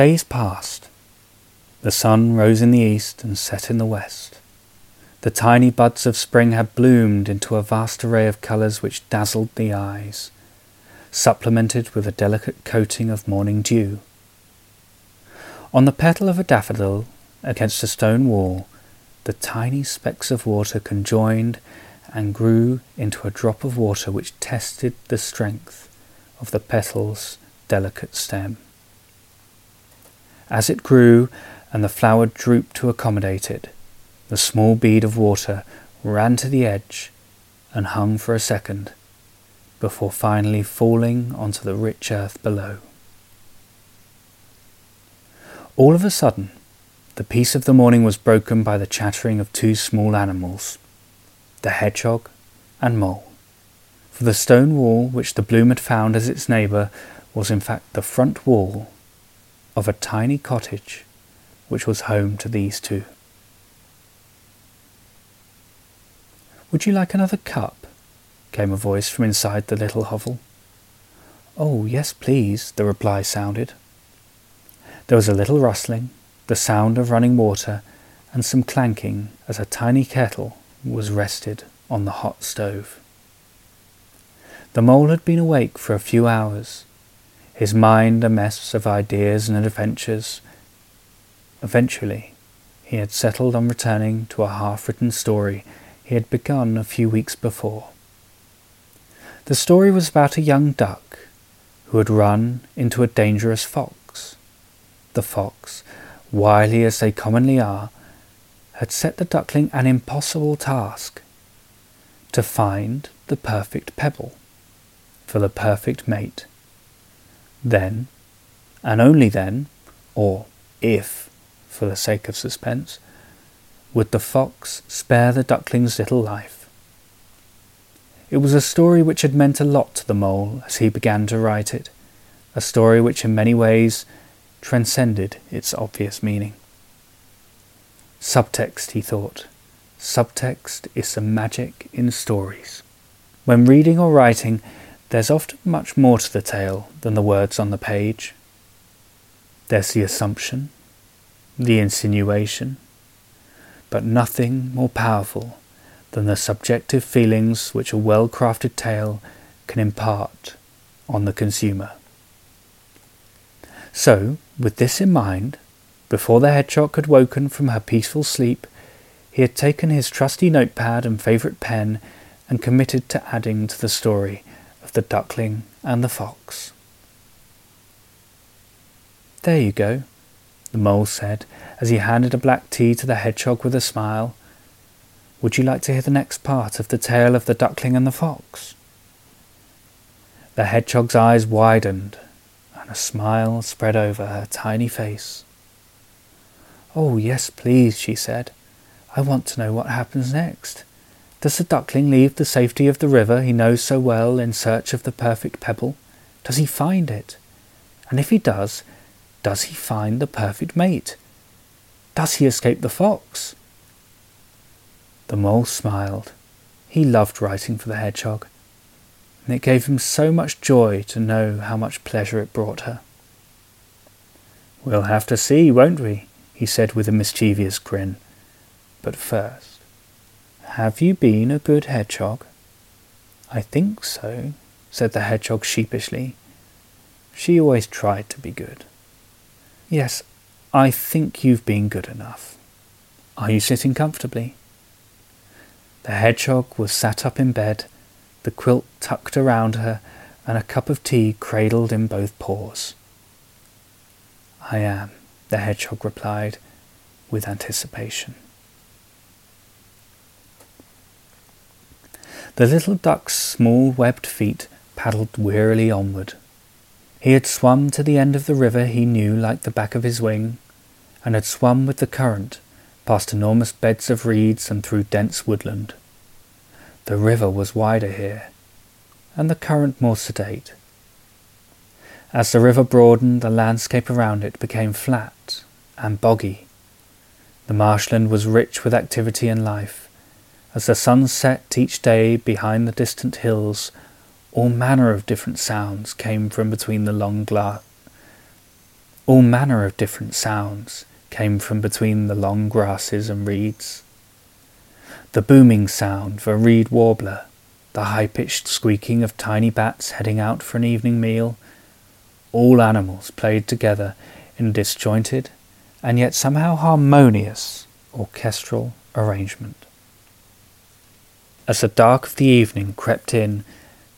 Days passed. The sun rose in the east and set in the west. The tiny buds of spring had bloomed into a vast array of colours which dazzled the eyes, supplemented with a delicate coating of morning dew. On the petal of a daffodil against a stone wall, the tiny specks of water conjoined and grew into a drop of water which tested the strength of the petal's delicate stem. As it grew and the flower drooped to accommodate it, the small bead of water ran to the edge and hung for a second before finally falling onto the rich earth below. All of a sudden, the peace of the morning was broken by the chattering of two small animals, the hedgehog and mole. For the stone wall which the bloom had found as its neighbour was in fact the front wall of a tiny cottage which was home to these two. Would you like another cup? came a voice from inside the little hovel. Oh, yes, please, the reply sounded. There was a little rustling, the sound of running water, and some clanking as a tiny kettle was rested on the hot stove. The mole had been awake for a few hours, his mind a mess of ideas and adventures. Eventually, he had settled on returning to a half written story he had begun a few weeks before. The story was about a young duck who had run into a dangerous fox. The fox, wily as they commonly are, had set the duckling an impossible task to find the perfect pebble for the perfect mate. Then, and only then, or if, for the sake of suspense, would the fox spare the duckling's little life. It was a story which had meant a lot to the mole as he began to write it, a story which in many ways transcended its obvious meaning. Subtext, he thought. Subtext is the magic in stories. When reading or writing, there's often much more to the tale than the words on the page. There's the assumption, the insinuation, but nothing more powerful than the subjective feelings which a well crafted tale can impart on the consumer. So, with this in mind, before the hedgehog had woken from her peaceful sleep, he had taken his trusty notepad and favourite pen and committed to adding to the story of the duckling and the fox. There you go, the mole said as he handed a black tea to the hedgehog with a smile. Would you like to hear the next part of the tale of the duckling and the fox? The hedgehog's eyes widened, and a smile spread over her tiny face. Oh, yes, please, she said. I want to know what happens next. Does the duckling leave the safety of the river he knows so well in search of the perfect pebble? Does he find it? And if he does, does he find the perfect mate? Does he escape the fox? The mole smiled. He loved writing for the hedgehog, and it gave him so much joy to know how much pleasure it brought her. We'll have to see, won't we? he said with a mischievous grin. But first, have you been a good hedgehog? I think so, said the hedgehog sheepishly. She always tried to be good. Yes, I think you've been good enough. Are you sitting comfortably? The hedgehog was sat up in bed, the quilt tucked around her, and a cup of tea cradled in both paws. I am, the hedgehog replied, with anticipation. The little duck's small webbed feet paddled wearily onward. He had swum to the end of the river he knew like the back of his wing, and had swum with the current past enormous beds of reeds and through dense woodland. The river was wider here, and the current more sedate. As the river broadened, the landscape around it became flat and boggy. The marshland was rich with activity and life. As the sun set each day behind the distant hills, all manner of different sounds came from between the long glass All manner of different sounds came from between the long grasses and reeds. The booming sound of a reed warbler, the high pitched squeaking of tiny bats heading out for an evening meal, all animals played together in a disjointed and yet somehow harmonious orchestral arrangement. As the dark of the evening crept in,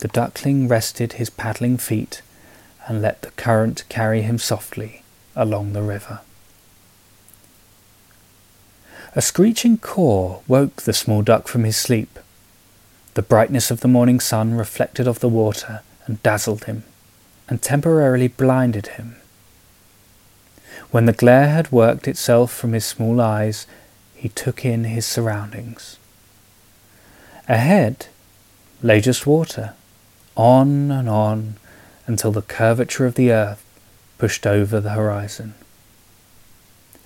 the duckling rested his paddling feet and let the current carry him softly along the river. A screeching caw woke the small duck from his sleep. The brightness of the morning sun reflected off the water and dazzled him, and temporarily blinded him. When the glare had worked itself from his small eyes, he took in his surroundings. Ahead lay just water, on and on until the curvature of the earth pushed over the horizon.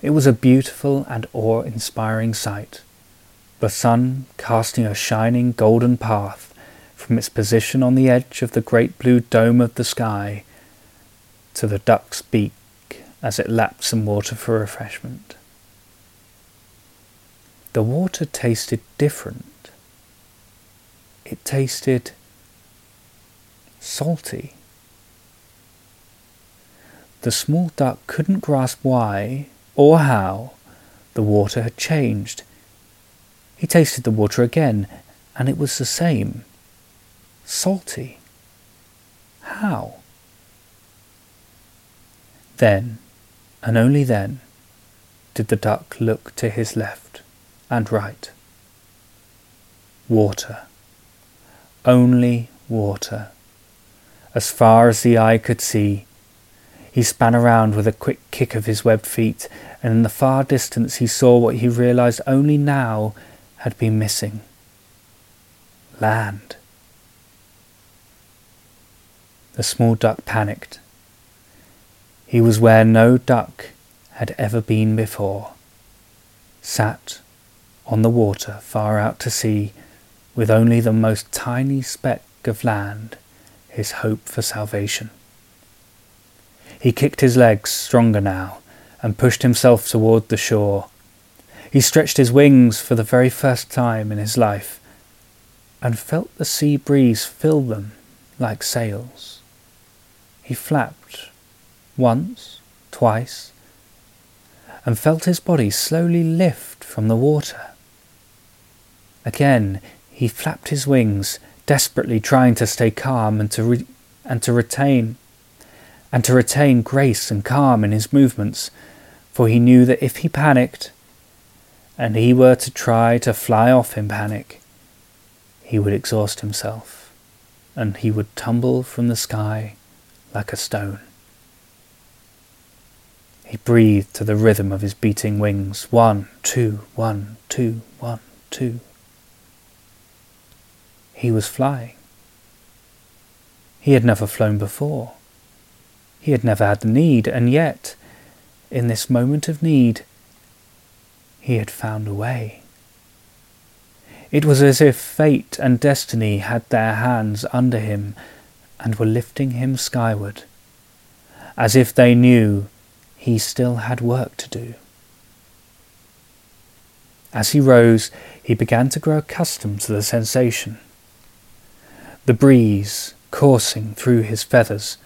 It was a beautiful and awe inspiring sight, the sun casting a shining golden path from its position on the edge of the great blue dome of the sky to the duck's beak as it lapped some water for refreshment. The water tasted different. It tasted salty. The small duck couldn't grasp why or how the water had changed. He tasted the water again, and it was the same salty. How? Then, and only then, did the duck look to his left and right. Water. Only water. As far as the eye could see, he span around with a quick kick of his webbed feet, and in the far distance he saw what he realized only now had been missing land. The small duck panicked. He was where no duck had ever been before, sat on the water far out to sea, with only the most tiny speck of land, his hope for salvation. He kicked his legs stronger now and pushed himself toward the shore. He stretched his wings for the very first time in his life and felt the sea breeze fill them like sails. He flapped once, twice, and felt his body slowly lift from the water. Again he flapped his wings, desperately trying to stay calm and to, re- and to retain and to retain grace and calm in his movements, for he knew that if he panicked, and he were to try to fly off in panic, he would exhaust himself, and he would tumble from the sky like a stone. He breathed to the rhythm of his beating wings. One, two, one, two, one, two. He was flying. He had never flown before. He had never had the need, and yet, in this moment of need, he had found a way. It was as if fate and destiny had their hands under him and were lifting him skyward, as if they knew he still had work to do. As he rose, he began to grow accustomed to the sensation. The breeze coursing through his feathers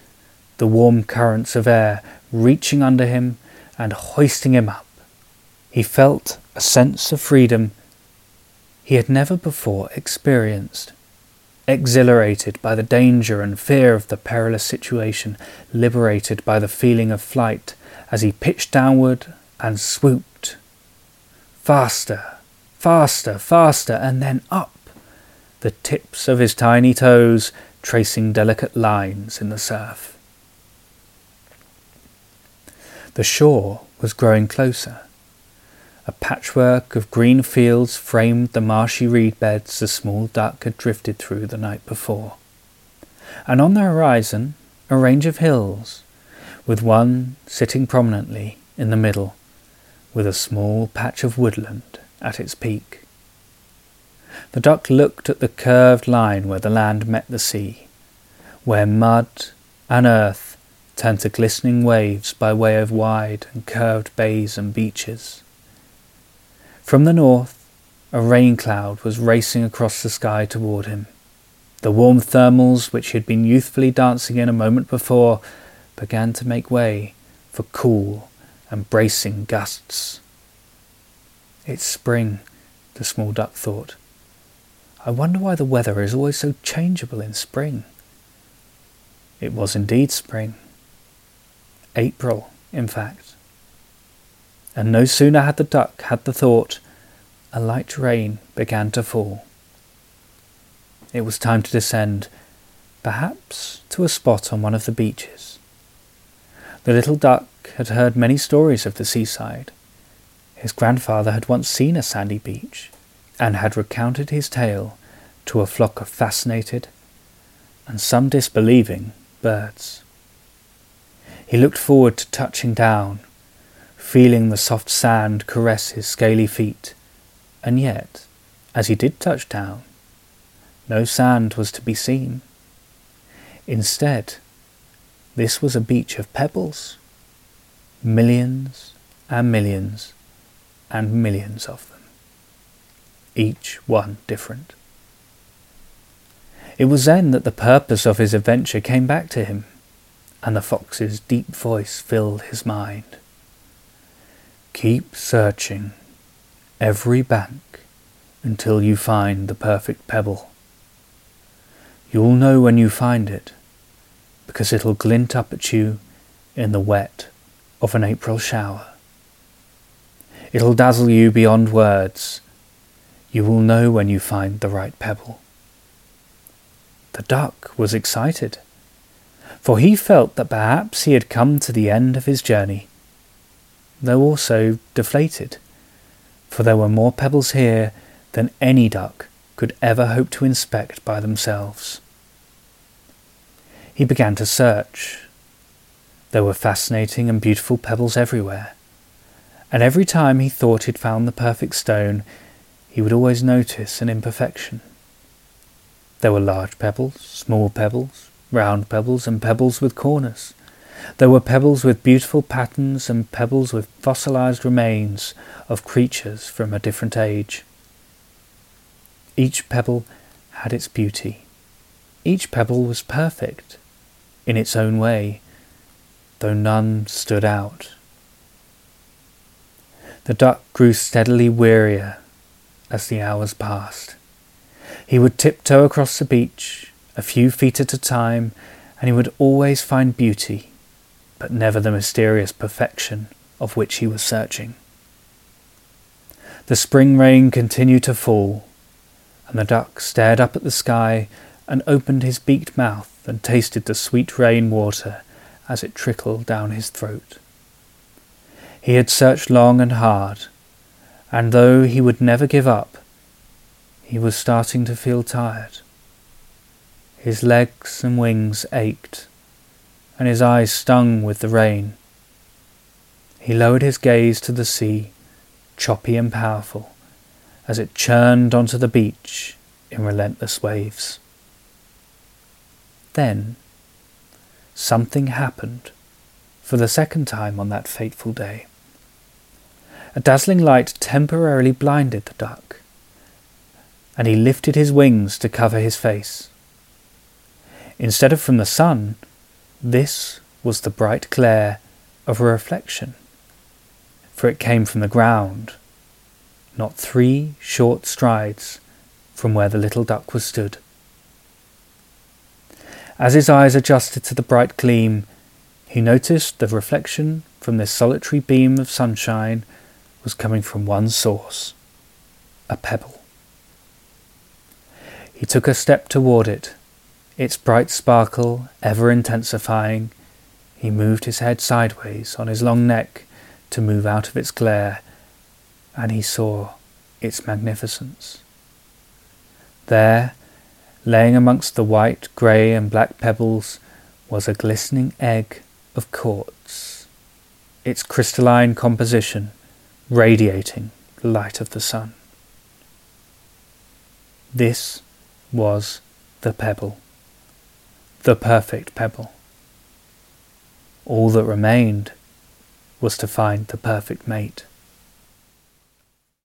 the warm currents of air reaching under him and hoisting him up. He felt a sense of freedom he had never before experienced. Exhilarated by the danger and fear of the perilous situation, liberated by the feeling of flight as he pitched downward and swooped. Faster, faster, faster, and then up, the tips of his tiny toes tracing delicate lines in the surf. The shore was growing closer. A patchwork of green fields framed the marshy reed beds the small duck had drifted through the night before. And on the horizon, a range of hills, with one sitting prominently in the middle, with a small patch of woodland at its peak. The duck looked at the curved line where the land met the sea, where mud and earth turned to glistening waves by way of wide and curved bays and beaches. From the north, a rain cloud was racing across the sky toward him. The warm thermals which he had been youthfully dancing in a moment before began to make way for cool and bracing gusts. It's spring, the small duck thought. I wonder why the weather is always so changeable in spring. It was indeed spring. April, in fact. And no sooner had the duck had the thought, a light rain began to fall. It was time to descend, perhaps to a spot on one of the beaches. The little duck had heard many stories of the seaside. His grandfather had once seen a sandy beach, and had recounted his tale to a flock of fascinated, and some disbelieving, birds. He looked forward to touching down, feeling the soft sand caress his scaly feet, and yet, as he did touch down, no sand was to be seen. Instead, this was a beach of pebbles, millions and millions and millions of them, each one different. It was then that the purpose of his adventure came back to him, and the fox's deep voice filled his mind. Keep searching every bank until you find the perfect pebble. You'll know when you find it, because it'll glint up at you in the wet of an April shower. It'll dazzle you beyond words. You will know when you find the right pebble. The duck was excited, for he felt that perhaps he had come to the end of his journey, though also deflated, for there were more pebbles here than any duck could ever hope to inspect by themselves. He began to search. There were fascinating and beautiful pebbles everywhere, and every time he thought he'd found the perfect stone, he would always notice an imperfection. There were large pebbles, small pebbles, round pebbles, and pebbles with corners. There were pebbles with beautiful patterns and pebbles with fossilized remains of creatures from a different age. Each pebble had its beauty. Each pebble was perfect in its own way, though none stood out. The duck grew steadily wearier as the hours passed. He would tiptoe across the beach, a few feet at a time, and he would always find beauty, but never the mysterious perfection of which he was searching. The spring rain continued to fall, and the duck stared up at the sky and opened his beaked mouth and tasted the sweet rain water as it trickled down his throat. He had searched long and hard, and though he would never give up, he was starting to feel tired. His legs and wings ached, and his eyes stung with the rain. He lowered his gaze to the sea, choppy and powerful, as it churned onto the beach in relentless waves. Then, something happened for the second time on that fateful day. A dazzling light temporarily blinded the duck and he lifted his wings to cover his face. Instead of from the sun, this was the bright glare of a reflection, for it came from the ground, not three short strides from where the little duck was stood. As his eyes adjusted to the bright gleam, he noticed the reflection from this solitary beam of sunshine was coming from one source a pebble. He took a step toward it, its bright sparkle ever intensifying. He moved his head sideways on his long neck to move out of its glare, and he saw its magnificence. There, laying amongst the white, grey, and black pebbles, was a glistening egg of quartz, its crystalline composition radiating the light of the sun. This was the pebble, the perfect pebble. All that remained was to find the perfect mate.